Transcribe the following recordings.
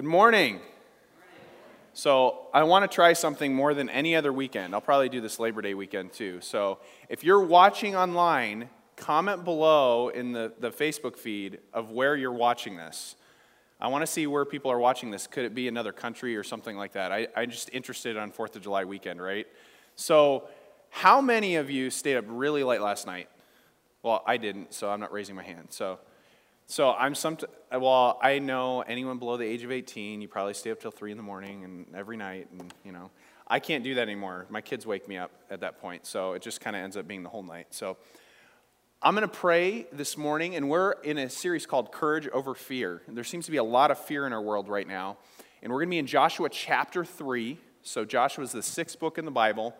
Good morning. So, I want to try something more than any other weekend. I'll probably do this Labor Day weekend too. So, if you're watching online, comment below in the, the Facebook feed of where you're watching this. I want to see where people are watching this. Could it be another country or something like that? I, I'm just interested on 4th of July weekend, right? So, how many of you stayed up really late last night? Well, I didn't, so I'm not raising my hand. So, so I'm some. Well, I know anyone below the age of 18, you probably stay up till three in the morning and every night, and you know, I can't do that anymore. My kids wake me up at that point, so it just kind of ends up being the whole night. So I'm going to pray this morning, and we're in a series called Courage Over Fear. There seems to be a lot of fear in our world right now, and we're going to be in Joshua chapter three. So Joshua is the sixth book in the Bible,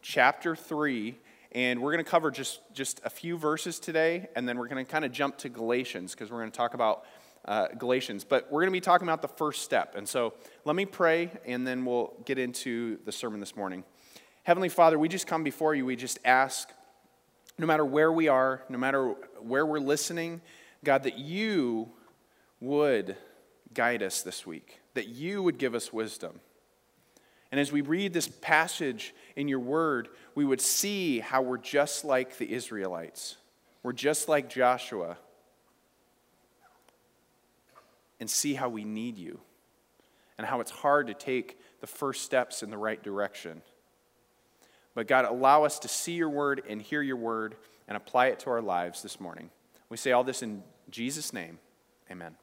chapter three. And we're going to cover just, just a few verses today, and then we're going to kind of jump to Galatians because we're going to talk about uh, Galatians. But we're going to be talking about the first step. And so let me pray, and then we'll get into the sermon this morning. Heavenly Father, we just come before you. We just ask, no matter where we are, no matter where we're listening, God, that you would guide us this week, that you would give us wisdom. And as we read this passage in your word, we would see how we're just like the Israelites. We're just like Joshua. And see how we need you and how it's hard to take the first steps in the right direction. But God, allow us to see your word and hear your word and apply it to our lives this morning. We say all this in Jesus' name. Amen.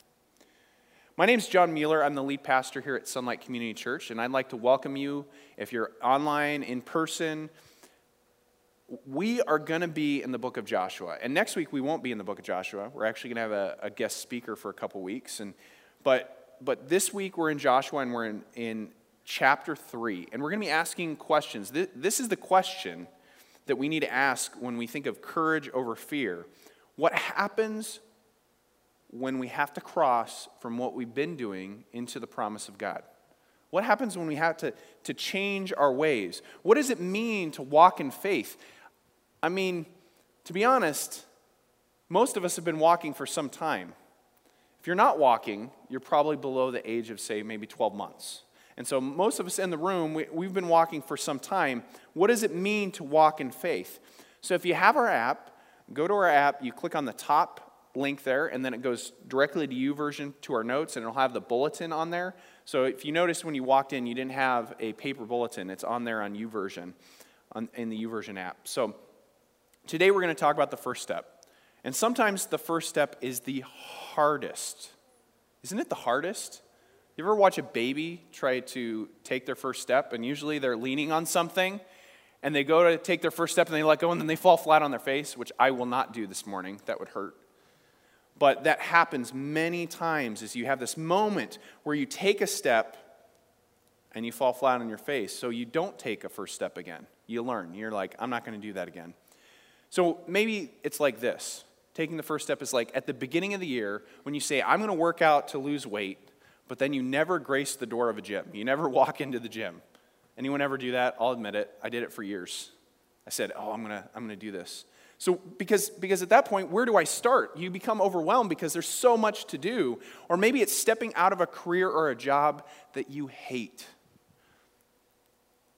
My name is John Mueller. I'm the lead pastor here at Sunlight Community Church, and I'd like to welcome you if you're online, in person. We are going to be in the book of Joshua. And next week, we won't be in the book of Joshua. We're actually going to have a, a, guest speaker for a couple weeks. And, but, but this week, we're in Joshua and we're in, in chapter 3. And we're going to be asking questions. This, this is the question that we need to ask when we think of courage over fear. What happens when we have to cross from what we've been doing into the promise of God? What happens when we have to, to change our ways? What does it mean to walk in faith? I mean, to be honest, most of us have been walking for some time. If you're not walking, you're probably below the age of, say, maybe 12 months. And so, most of us in the room, we, we've been walking for some time. What does it mean to walk in faith? So, if you have our app, go to our app, you click on the top link there, and then it goes directly to YouVersion to our notes, and it'll have the bulletin on there. So if you noticed when you walked in, you didn't have a paper bulletin. It's on there on YouVersion, on, in the YouVersion app. So today we're going to talk about the first step. And sometimes the first step is the hardest. Isn't it the hardest? You ever watch a baby try to take their first step, and usually they're leaning on something, and they go to take their first step, and they let go, and then they fall flat on their face, which I will not do this morning. That would hurt. But that happens many times as you have this moment where you take a step and you fall flat on your face. So you don't take a first step again. You learn. You're like, I'm not going to do that again. So maybe it's like this taking the first step is like at the beginning of the year when you say, I'm going to work out to lose weight, but then you never grace the door of a gym. You never walk into the gym. Anyone ever do that? I'll admit it. I did it for years. I said, Oh, I'm going to I'm going to do this. So, because, because at that point, where do I start? You become overwhelmed because there's so much to do. Or maybe it's stepping out of a career or a job that you hate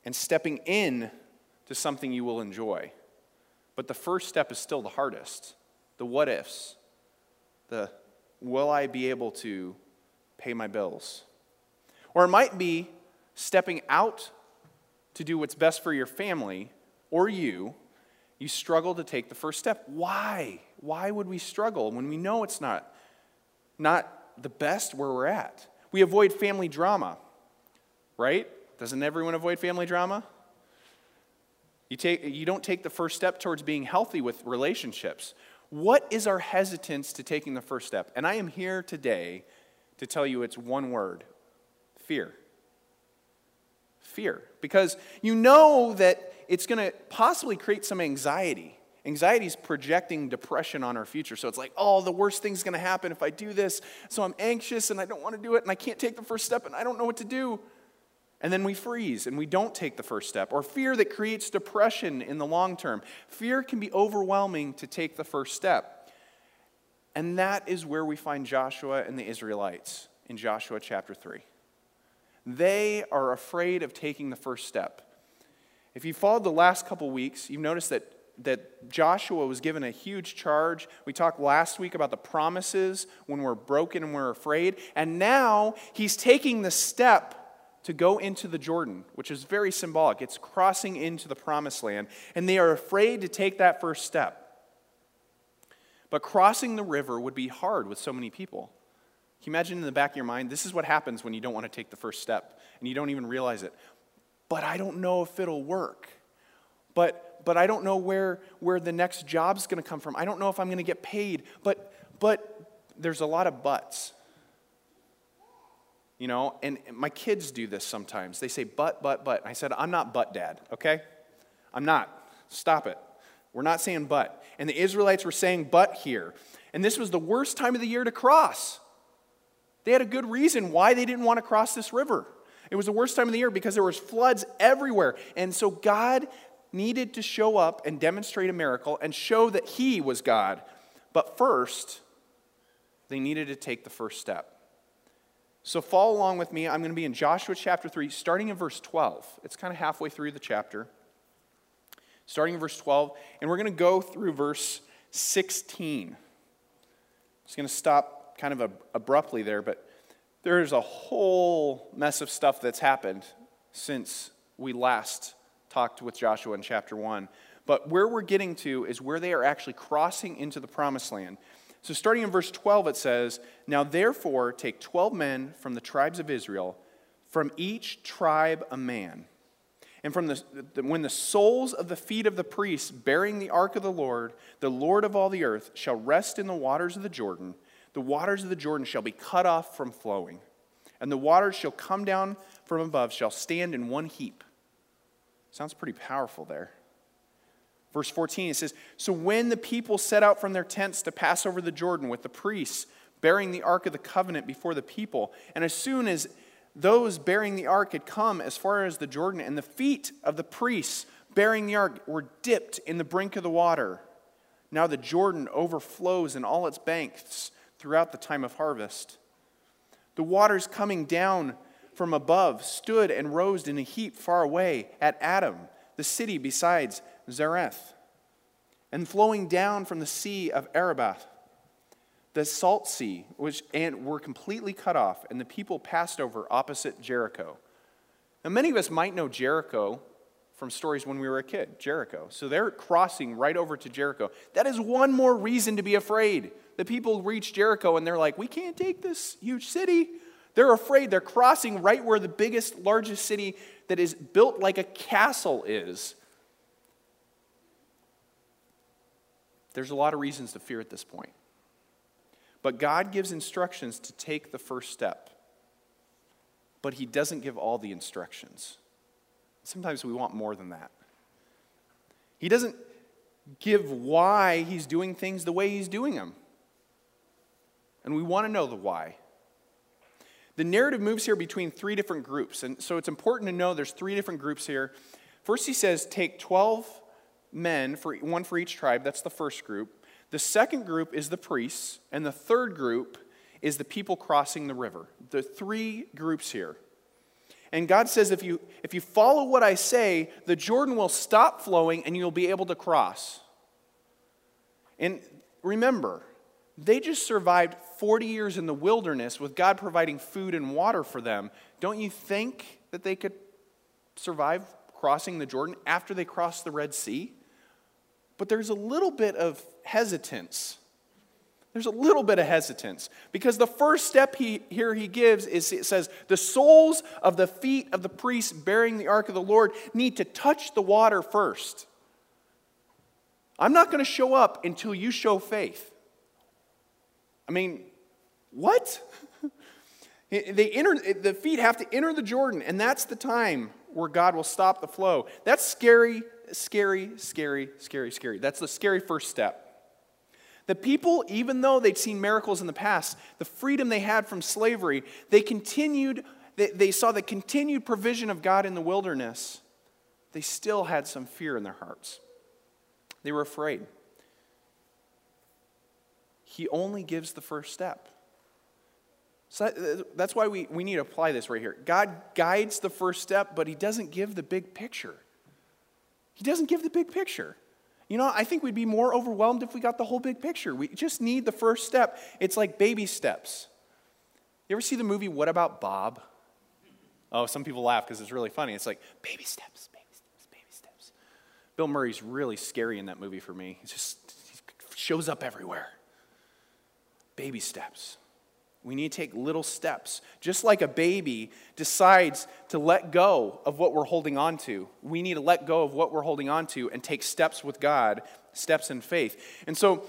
and stepping in to something you will enjoy. But the first step is still the hardest the what ifs, the will I be able to pay my bills? Or it might be stepping out to do what's best for your family or you you struggle to take the first step. Why? Why would we struggle when we know it's not, not the best where we're at? We avoid family drama, right? Doesn't everyone avoid family drama? You, take, you don't take the first step towards being healthy with relationships. What is our hesitance to taking the first step? And I am here today to tell you it's one word fear. Fear. Because you know that it's going to possibly create some anxiety. Anxiety is projecting depression on our future. So it's like, oh, the worst thing's going to happen if I do this. So I'm anxious and I don't want to do it and I can't take the first step and I don't know what to do. And then we freeze and we don't take the first step. Or fear that creates depression in the long term. Fear can be overwhelming to take the first step. And that is where we find Joshua and the Israelites. in Joshua chapter 3. They are afraid of taking the first step. If you followed the last couple weeks, you've noticed that, that Joshua was given a huge charge. We talked last week about the promises when we're broken and we're afraid. And now he's taking the step to go into the Jordan, which is very symbolic. It's crossing into the promised land. And they are afraid to take that first step. But crossing the river would be hard with so many people. Can you imagine in the back of your mind? This is what happens when you don't want to take the first step and you don't even realize it. But I don't know if it'll work. But, but I don't know where, where the next job's going to come from. I don't know if I'm going to get paid. But, but there's a lot of buts. You know, and my kids do this sometimes. They say, but, but, but. I said, I'm not but, dad, okay? I'm not. Stop it. We're not saying but. And the Israelites were saying but here. And this was the worst time of the year to cross. They had a good reason why they didn't want to cross this river. It was the worst time of the year because there was floods everywhere. And so God needed to show up and demonstrate a miracle and show that he was God. But first, they needed to take the first step. So follow along with me. I'm going to be in Joshua chapter 3, starting in verse 12. It's kind of halfway through the chapter. Starting in verse 12, and we're going to go through verse 16. I'm just going to stop kind of abruptly there, but there's a whole mess of stuff that's happened since we last talked with Joshua in chapter 1. But where we're getting to is where they are actually crossing into the promised land. So, starting in verse 12, it says, Now therefore, take 12 men from the tribes of Israel, from each tribe a man. And from the, when the soles of the feet of the priests bearing the ark of the Lord, the Lord of all the earth, shall rest in the waters of the Jordan, the waters of the Jordan shall be cut off from flowing, and the waters shall come down from above, shall stand in one heap. Sounds pretty powerful there. Verse 14, it says, So when the people set out from their tents to pass over the Jordan with the priests bearing the ark of the covenant before the people, and as soon as those bearing the ark had come as far as the Jordan, and the feet of the priests bearing the ark were dipped in the brink of the water, now the Jordan overflows in all its banks throughout the time of harvest. The waters coming down from above stood and rose in a heap far away at Adam, the city besides Zarethan, and flowing down from the sea of Arabah, the salt sea, which and were completely cut off, and the people passed over opposite Jericho. Now, many of us might know Jericho from stories when we were a kid, Jericho. So they're crossing right over to Jericho. That is one more reason to be afraid the people reach Jericho and they're like, we can't take this huge city. They're afraid. They're crossing right where the biggest, largest city that is built like a castle is. There's a lot of reasons to fear at this point. But God gives instructions to take the first step. But He doesn't give all the instructions. Sometimes we want more than that. He doesn't give why He's doing things the way He's doing them and we want to know the why. The narrative moves here between three different groups, and so it's important to know there's three different groups here. First, he says, take 12 men, for one for each tribe. That's the first group. The second group is the priests, and the third group is the people crossing the river. The three groups here. And God says, if you, if you follow what I say, the Jordan will stop flowing and you'll be able to cross. And remember, they just survived 40 years in the wilderness with God providing food and water for them. Don't you think that they could survive crossing the Jordan after they crossed the Red Sea? But there's a little bit of hesitance. There's a little bit of hesitance because the first step he, here he gives is it says, The soles of the feet of the priests bearing the ark of the Lord need to touch the water first. I'm not going to show up until you show faith. I mean, what? they enter, the feet have to enter the Jordan, and that's the time where God will stop the flow. That's scary, scary, scary, scary, scary. That's the scary first step. The people, even though they'd seen miracles in the past, the freedom they had from slavery, they continued, they, they saw the continued provision of God in the wilderness. They still had some fear in their hearts. They were afraid. He only gives the first step. So that, that's why we, we need to apply this right here. God guides the first step, but He doesn't give the big picture. He doesn't give the big picture. You know, I think we'd be more overwhelmed if we got the whole big picture. We just need the first step. It's like baby steps. You ever see the movie What About Bob? Oh, some people laugh because it's really funny. It's like baby steps, baby steps, baby steps. Bill Murray's really scary in that movie for me. He just he shows up everywhere. Baby steps. We need to take little steps. Just like a baby decides to let go of what we're holding on to, we need to let go of what we're holding on to and take steps with God, steps in faith. And so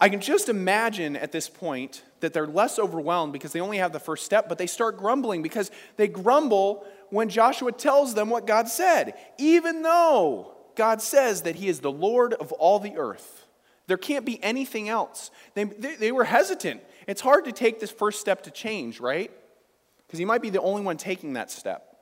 I can just imagine at this point that they're less overwhelmed because they only have the first step, but they start grumbling because they grumble when Joshua tells them what God said, even though God says that He is the Lord of all the earth. There can't be anything else. They, they, they were hesitant. It's hard to take this first step to change, right? Because you might be the only one taking that step.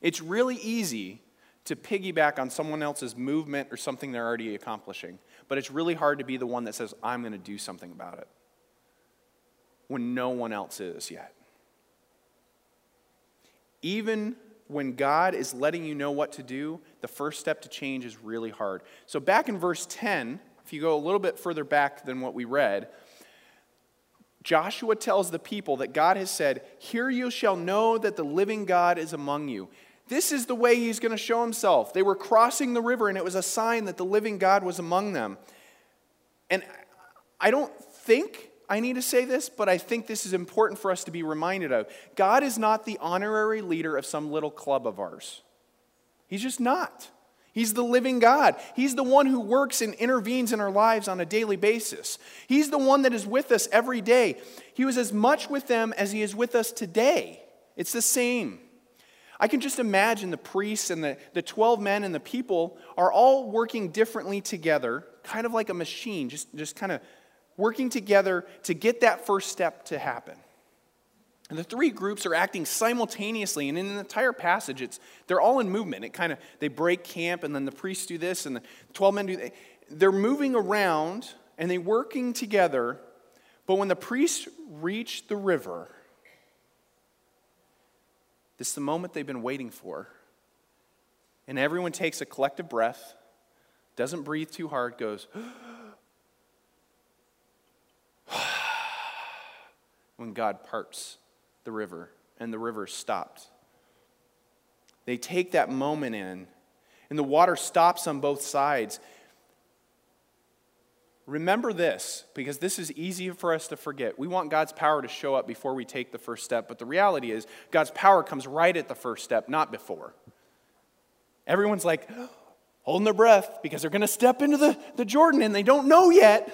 It's really easy to piggyback on someone else's movement or something they're already accomplishing, but it's really hard to be the one that says, I'm going to do something about it when no one else is yet. Even when God is letting you know what to do, the first step to change is really hard. So, back in verse 10, if you go a little bit further back than what we read, Joshua tells the people that God has said, Here you shall know that the living God is among you. This is the way he's going to show himself. They were crossing the river, and it was a sign that the living God was among them. And I don't think I need to say this, but I think this is important for us to be reminded of. God is not the honorary leader of some little club of ours, He's just not. He's the living God. He's the one who works and intervenes in our lives on a daily basis. He's the one that is with us every day. He was as much with them as he is with us today. It's the same. I can just imagine the priests and the, the 12 men and the people are all working differently together, kind of like a machine, just, just kind of working together to get that first step to happen. And the three groups are acting simultaneously, and in the entire passage, it's, they're all in movement. It kind of they break camp, and then the priests do this, and the twelve men do. That. They're moving around and they're working together. But when the priests reach the river, this is the moment they've been waiting for. And everyone takes a collective breath, doesn't breathe too hard, goes. Oh, when God parts the river, and the river stopped. They take that moment in, and the water stops on both sides. Remember this, because this is easy for us to forget. We want God's power to show up before we take the first step, but the reality is, God's power comes right at the first step, not before. Everyone's like, holding their breath because they're going to step into the, the Jordan and they don't know yet.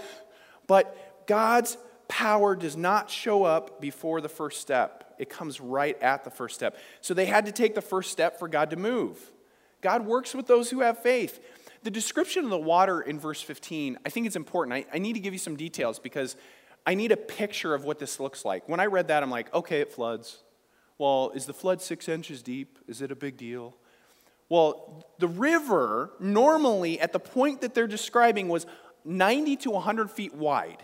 But God's power does not show up before the first step, it comes right at the first step. So they had to take the first step for God to move. God works with those who have faith. The description of the water in verse 15, I think it's important. I, I need to give you some details because I need a picture of what this looks like. When I read that, I'm like, okay, it floods. Well, is the flood six inches deep? Is it a big deal? Well, the river, normally at the point that they're describing, was 90 to 100 feet wide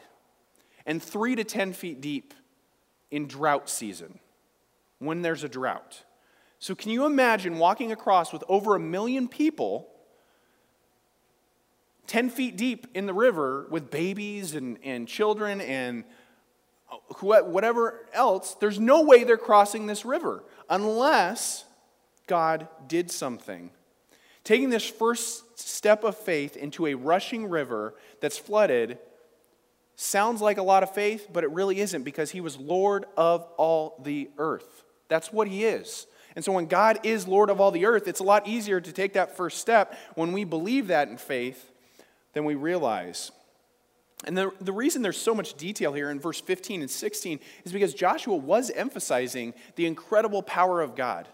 and three to 10 feet deep in drought season, when there's a drought. So, can you imagine walking across with over a million people 10 feet deep in the river with babies and, and children and whatever else? There's no way they're crossing this river unless God did something. Taking this first step of faith into a rushing river that's flooded Sounds like a lot of faith, but it really isn't because he was Lord of all the earth. That's what he is. And so when God is Lord of all the earth, it's a lot easier to take that first step when we believe that in faith than we realize. And the, the reason there's so much detail here in verse 15 and 16 is because Joshua was emphasizing the incredible power of God.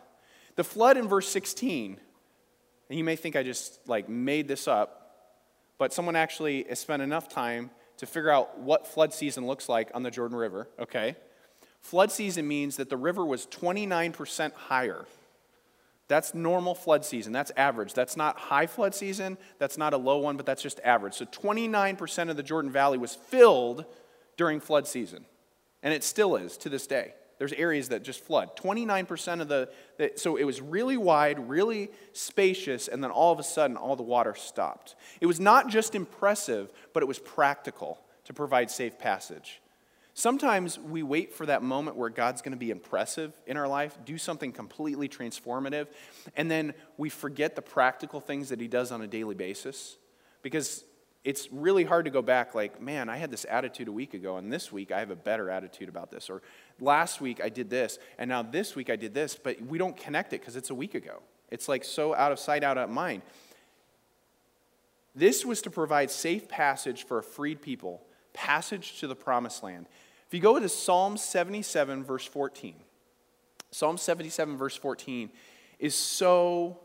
The flood in verse 16, and you may think I just like made this up, but someone actually spent enough time to figure out what flood season looks like on the Jordan River, okay? Flood season means that the river was 29% higher. That's normal flood season. That's average. That's not high flood season. That's not a low one, but that's just average. So 29% of the Jordan Valley was filled during flood season. And it still is to this day. There's areas that just flood. 29% of the, the, so it was really wide, really spacious, and then all of a sudden, all the water stopped. It was not just impressive, but it was practical to provide safe passage. Sometimes we wait for that moment where God's going to be impressive in our life, do something completely transformative, and then we forget the practical things that He does on a daily basis. Because it's really hard to go back like, man, I had this attitude a week ago, and this week I have a better attitude about this. Or last week I did this, and now this week I did this, but we don't connect it because it's a week ago. It's like so out of sight, out of mind. This was to provide safe passage for a freed people, passage to the promised land. If you go to Psalm 77, verse 14, Psalm 77, verse 14 is so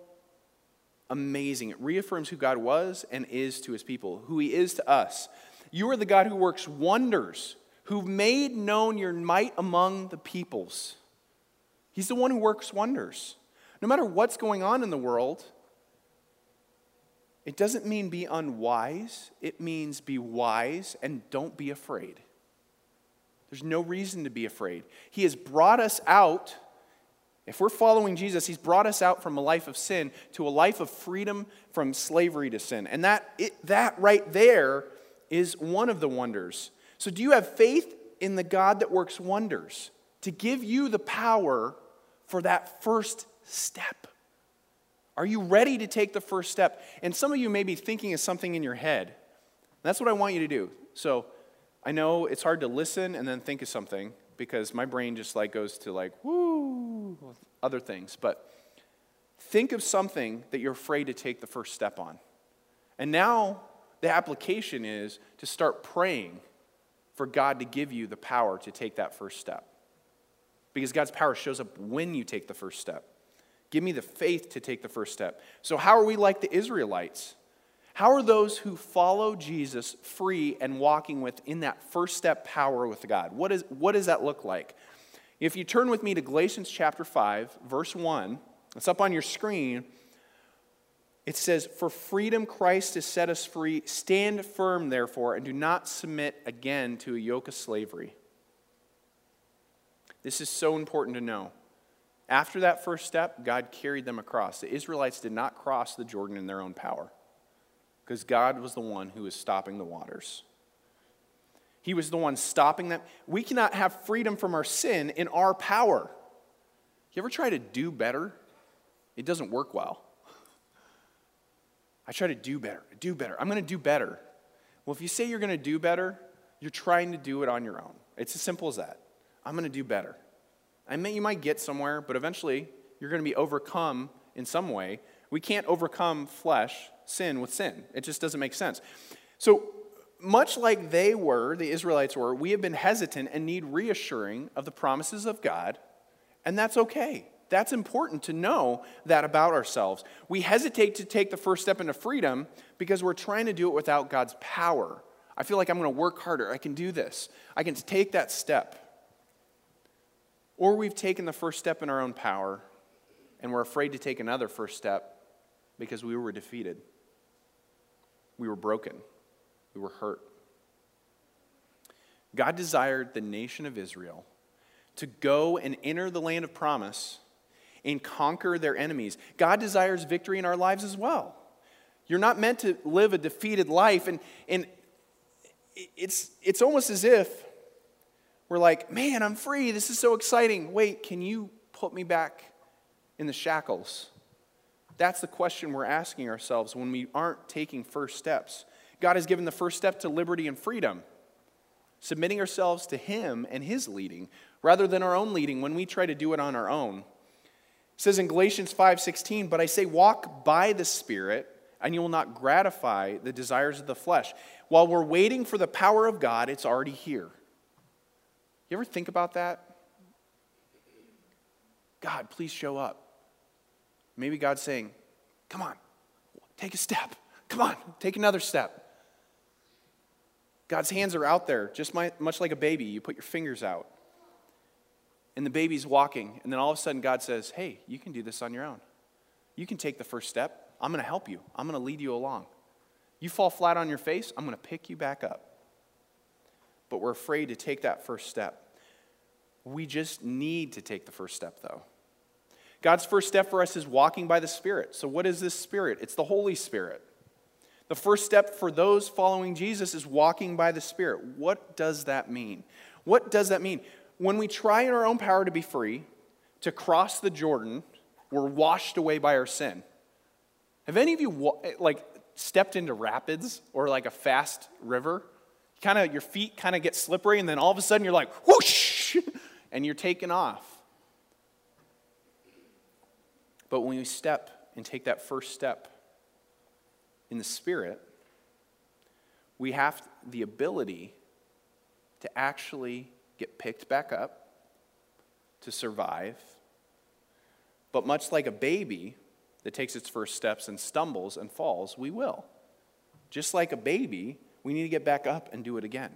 amazing. It reaffirms who God was and is to his people, who he is to us. You are the God who works wonders, who made known your might among the peoples. He's the one who works wonders. No matter what's going on in the world, it doesn't mean be unwise. It means be wise and don't be afraid. There's no reason to be afraid. He has brought us out if we're following Jesus, he's brought us out from a life of sin to a life of freedom from slavery to sin. And that, it, that right there is one of the wonders. So, do you have faith in the God that works wonders to give you the power for that first step? Are you ready to take the first step? And some of you may be thinking of something in your head. That's what I want you to do. So, I know it's hard to listen and then think of something because my brain just like goes to like, woo, other things. But think of something that you're afraid to take the first step on. And now the application is to start praying for God to give you the power to take that first step. Because God's power shows up when you take the first step. Give me the faith to take the first step. So, how are we like the Israelites? How are those who follow Jesus free and walking within that first step power with God? What, is, what does that look like? If you turn with me to Galatians chapter 5, verse 1, it's up on your screen. It says, For freedom Christ has set us free. Stand firm, therefore, and do not submit again to a yoke of slavery. This is so important to know. After that first step, God carried them across. The Israelites did not cross the Jordan in their own power because God was the one who was stopping the waters. He was the one stopping them. We cannot have freedom from our sin in our power. You ever try to do better? It doesn't work well. I try to do better, do better. I'm going to do better. Well, if you say you're going to do better, you're trying to do it on your own. It's as simple as that. I'm going to do better. I mean, you might get somewhere, but eventually you're going to be overcome in some way. We can't overcome flesh sin with sin. It just doesn't make sense. So, much like they were, the Israelites were, we have been hesitant and need reassuring of the promises of God, and that's okay. That's important to know that about ourselves. We hesitate to take the first step into freedom because we're trying to do it without God's power. I feel like I'm going to work harder. I can do this. I can take that step. Or we've taken the first step in our own power and we're afraid to take another first step because we were defeated. We were broken. We were hurt. God desired the nation of Israel to go and enter the land of promise and conquer their enemies. God desires victory in our lives as well. You're not meant to live a defeated life, and, and it's, it's almost as if we're like, man, I'm free. This is so exciting. Wait, can you put me back in the shackles? That's the question we're asking ourselves when we aren't taking first steps. God has given the first step to liberty and freedom, submitting ourselves to Him and His leading rather than our own leading when we try to do it on our own. It says in Galatians 5:16, "But I say walk by the Spirit, and you will not gratify the desires of the flesh." While we're waiting for the power of God, it's already here. You ever think about that? God, please show up. Maybe God's saying, Come on, take a step. Come on, take another step. God's hands are out there, just much like a baby. You put your fingers out, and the baby's walking, and then all of a sudden God says, Hey, you can do this on your own. You can take the first step. I'm going to help you, I'm going to lead you along. You fall flat on your face, I'm going to pick you back up. But we're afraid to take that first step. We just need to take the first step, though. God's first step for us is walking by the Spirit. So, what is this Spirit? It's the Holy Spirit. The first step for those following Jesus is walking by the Spirit. What does that mean? What does that mean? When we try in our own power to be free, to cross the Jordan, we're washed away by our sin. Have any of you like stepped into rapids or like a fast river? Kind of your feet kind of get slippery, and then all of a sudden you're like whoosh, and you're taken off. But when we step and take that first step in the Spirit, we have the ability to actually get picked back up, to survive. But much like a baby that takes its first steps and stumbles and falls, we will. Just like a baby, we need to get back up and do it again.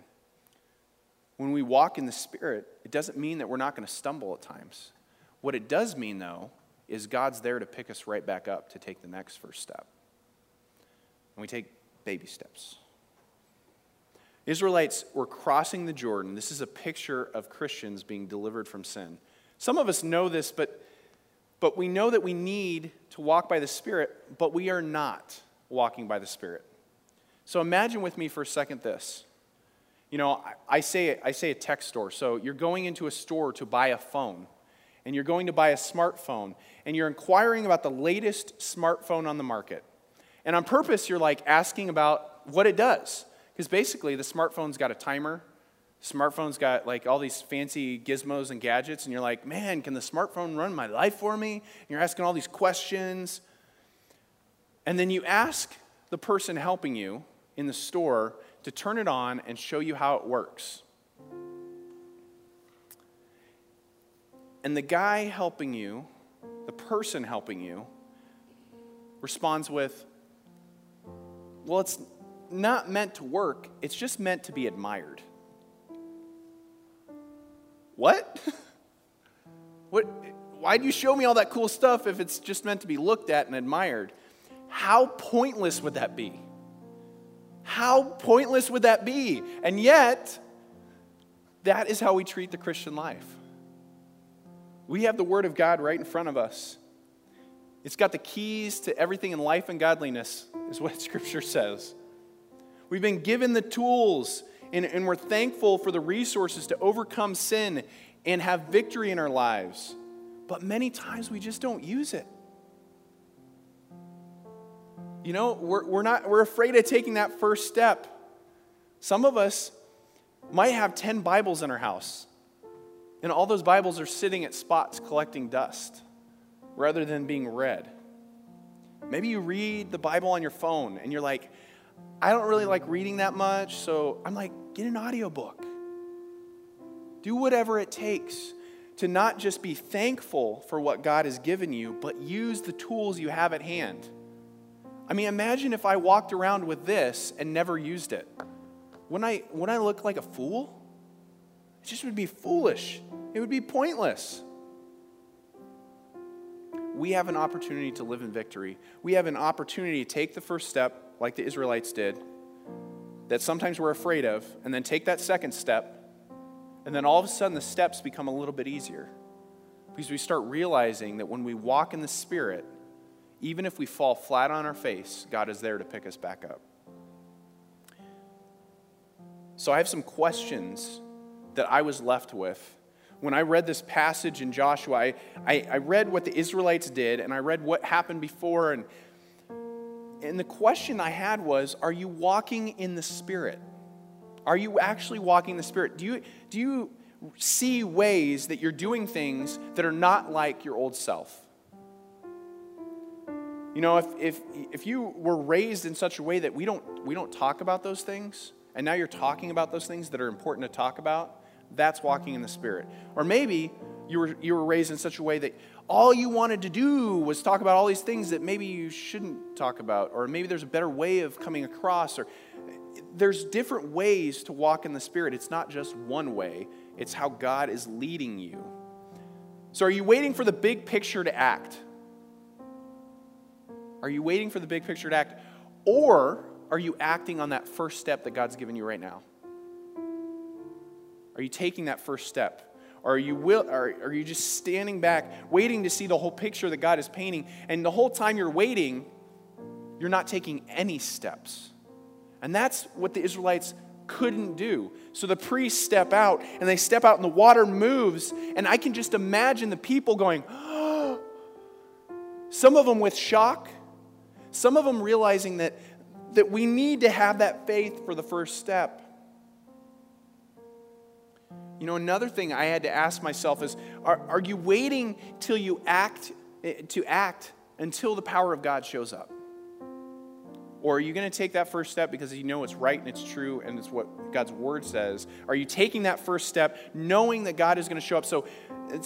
When we walk in the Spirit, it doesn't mean that we're not going to stumble at times. What it does mean, though, is God's there to pick us right back up to take the next first step. And we take baby steps. Israelites were crossing the Jordan. This is a picture of Christians being delivered from sin. Some of us know this, but, but we know that we need to walk by the Spirit, but we are not walking by the Spirit. So imagine with me for a second this. You know, I, I say, I say a tech store. So you're going into a store to buy a phone, and you're going to buy a smartphone, and you're inquiring about the latest smartphone on the market. And on purpose, you're like asking about what it does. Because basically, the smartphone's got a timer, smartphone's got like all these fancy gizmos and gadgets, and you're like, man, can the smartphone run my life for me? And you're asking all these questions. And then you ask the person helping you in the store to turn it on and show you how it works. And the guy helping you, the person helping you, responds with, Well, it's not meant to work, it's just meant to be admired. What? what? Why do you show me all that cool stuff if it's just meant to be looked at and admired? How pointless would that be? How pointless would that be? And yet, that is how we treat the Christian life. We have the Word of God right in front of us. It's got the keys to everything in life and godliness, is what Scripture says. We've been given the tools, and, and we're thankful for the resources to overcome sin and have victory in our lives. But many times we just don't use it. You know, we're, we're, not, we're afraid of taking that first step. Some of us might have 10 Bibles in our house, and all those Bibles are sitting at spots collecting dust rather than being read. Maybe you read the Bible on your phone and you're like, I don't really like reading that much, so I'm like, get an audiobook. Do whatever it takes to not just be thankful for what God has given you, but use the tools you have at hand. I mean, imagine if I walked around with this and never used it. Wouldn't I, wouldn't I look like a fool? It just would be foolish. It would be pointless. We have an opportunity to live in victory. We have an opportunity to take the first step like the Israelites did, that sometimes we're afraid of, and then take that second step, and then all of a sudden the steps become a little bit easier. Because we start realizing that when we walk in the Spirit, even if we fall flat on our face, God is there to pick us back up. So I have some questions that I was left with. When I read this passage in Joshua, I, I, I read what the Israelites did, and I read what happened before, and and the question I had was Are you walking in the Spirit? Are you actually walking in the Spirit? Do you, do you see ways that you're doing things that are not like your old self? You know, if, if, if you were raised in such a way that we don't, we don't talk about those things, and now you're talking about those things that are important to talk about, that's walking in the Spirit. Or maybe you were, you were raised in such a way that all you wanted to do was talk about all these things that maybe you shouldn't talk about, or maybe there's a better way of coming across, or there's different ways to walk in the Spirit. It's not just one way, it's how God is leading you. So, are you waiting for the big picture to act? Are you waiting for the big picture to act? Or are you acting on that first step that God's given you right now? Are you taking that first step? Or are you, will, are you just standing back, waiting to see the whole picture that God is painting? And the whole time you're waiting, you're not taking any steps. And that's what the Israelites couldn't do. So the priests step out, and they step out, and the water moves. And I can just imagine the people going, oh. some of them with shock, some of them realizing that, that we need to have that faith for the first step. You know, another thing I had to ask myself is are, are you waiting till you act eh, to act until the power of God shows up? Or are you going to take that first step because you know it's right and it's true and it's what God's word says? Are you taking that first step knowing that God is going to show up? So,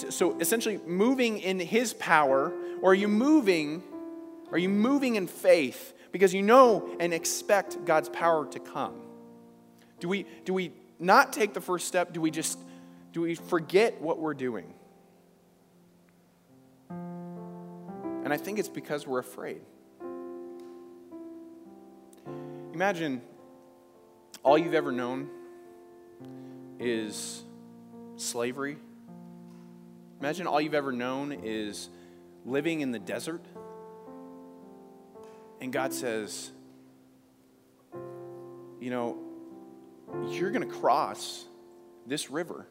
so essentially moving in his power, or are you moving, are you moving in faith because you know and expect God's power to come? Do we, do we not take the first step? Do we just do we forget what we're doing? And I think it's because we're afraid. Imagine all you've ever known is slavery. Imagine all you've ever known is living in the desert. And God says, you know, you're going to cross this river.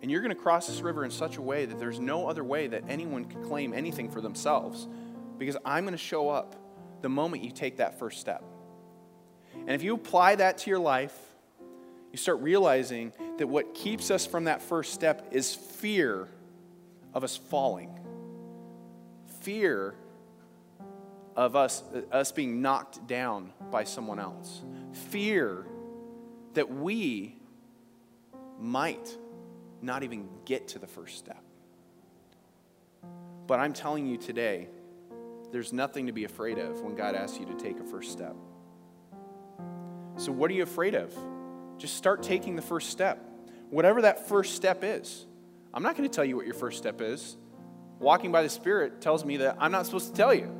And you're going to cross this river in such a way that there's no other way that anyone can claim anything for themselves because I'm going to show up the moment you take that first step. And if you apply that to your life, you start realizing that what keeps us from that first step is fear of us falling, fear of us, us being knocked down by someone else, fear that we might not even get to the first step. But I'm telling you today, there's nothing to be afraid of when God asks you to take a first step. So, what are you afraid of? Just start taking the first step, whatever that first step is. I'm not going to tell you what your first step is. Walking by the Spirit tells me that I'm not supposed to tell you.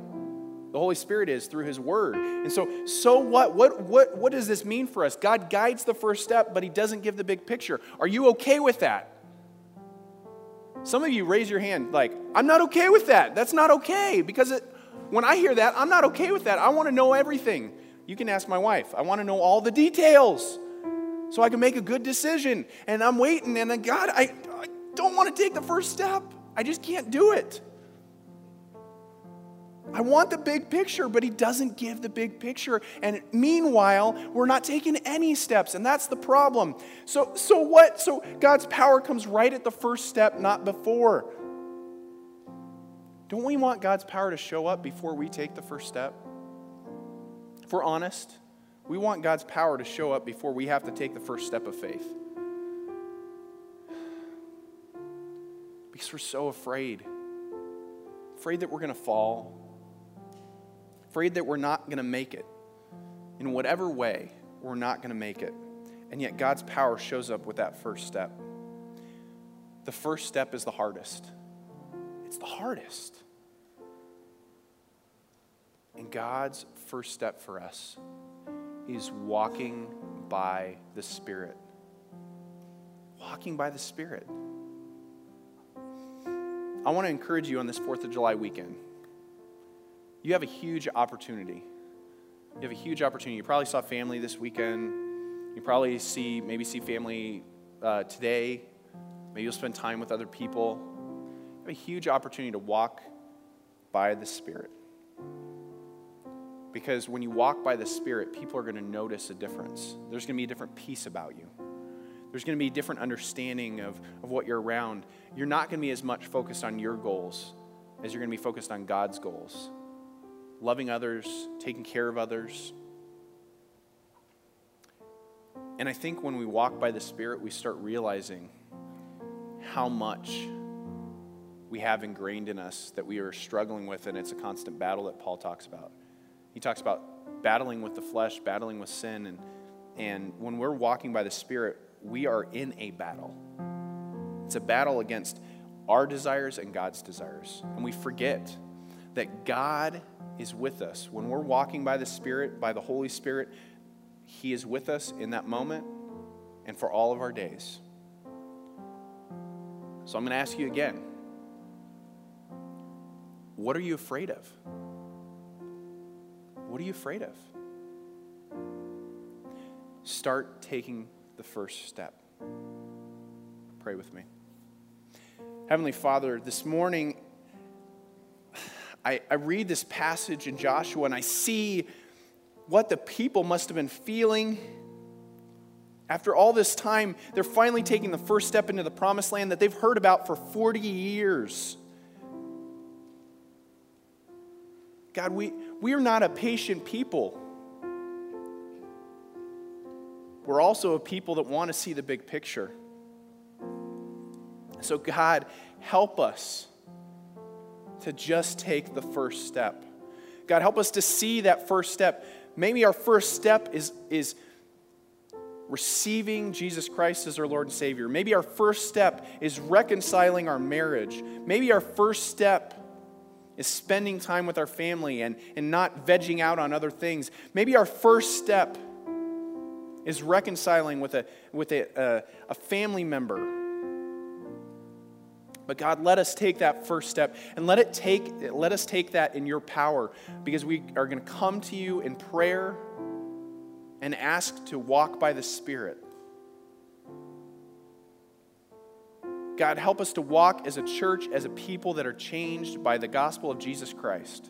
The Holy Spirit is through His Word. And so, so what? What, what, what does this mean for us? God guides the first step, but He doesn't give the big picture. Are you okay with that? Some of you raise your hand like, I'm not okay with that. That's not okay. Because it, when I hear that, I'm not okay with that. I want to know everything. You can ask my wife. I want to know all the details so I can make a good decision. And I'm waiting, and then, God, I, I don't want to take the first step. I just can't do it. I want the big picture, but he doesn't give the big picture. And meanwhile, we're not taking any steps, and that's the problem. So, so what? So God's power comes right at the first step, not before. Don't we want God's power to show up before we take the first step? If we're honest, we want God's power to show up before we have to take the first step of faith. Because we're so afraid. Afraid that we're going to fall afraid that we're not going to make it. In whatever way, we're not going to make it. And yet, God's power shows up with that first step. The first step is the hardest. It's the hardest. And God's first step for us is walking by the Spirit. Walking by the Spirit. I want to encourage you on this 4th of July weekend you have a huge opportunity. You have a huge opportunity. You probably saw family this weekend. You probably see maybe see family uh, today. Maybe you'll spend time with other people. You have a huge opportunity to walk by the Spirit. Because when you walk by the Spirit, people are going to notice a difference. There's going to be a different peace about you. There's going to be a different understanding of, of what you're around. You're not going to be as much focused on your goals as you're going to be focused on God's goals loving others, taking care of others. And I think when we walk by the Spirit, we start realizing how much we have ingrained in us that we are struggling with, and it's a constant battle that Paul talks about. He talks about battling with the flesh, battling with sin, and, and when we're walking by the Spirit, we are in a battle. It's a battle against our desires and God's desires. And we forget that God is with us. When we're walking by the Spirit, by the Holy Spirit, He is with us in that moment and for all of our days. So I'm going to ask you again what are you afraid of? What are you afraid of? Start taking the first step. Pray with me. Heavenly Father, this morning, I, I read this passage in Joshua and I see what the people must have been feeling. After all this time, they're finally taking the first step into the promised land that they've heard about for 40 years. God, we, we are not a patient people. We're also a people that want to see the big picture. So, God, help us to just take the first step. God, help us to see that first step. Maybe our first step is, is receiving Jesus Christ as our Lord and Savior. Maybe our first step is reconciling our marriage. Maybe our first step is spending time with our family and, and not vegging out on other things. Maybe our first step is reconciling with a, with a, a, a family member. But God, let us take that first step and let, it take, let us take that in your power because we are going to come to you in prayer and ask to walk by the Spirit. God, help us to walk as a church, as a people that are changed by the gospel of Jesus Christ.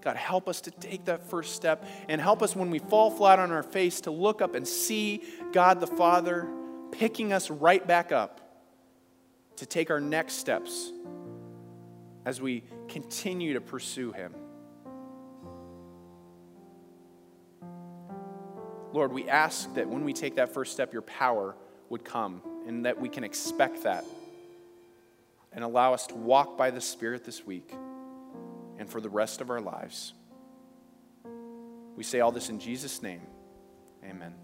God, help us to take that first step and help us when we fall flat on our face to look up and see God the Father picking us right back up to take our next steps as we continue to pursue Him. Lord, we ask that when we take that first step, your power would come and that we can expect that and allow us to walk by the Spirit this week and for the rest of our lives. We say all this in Jesus' name. Amen.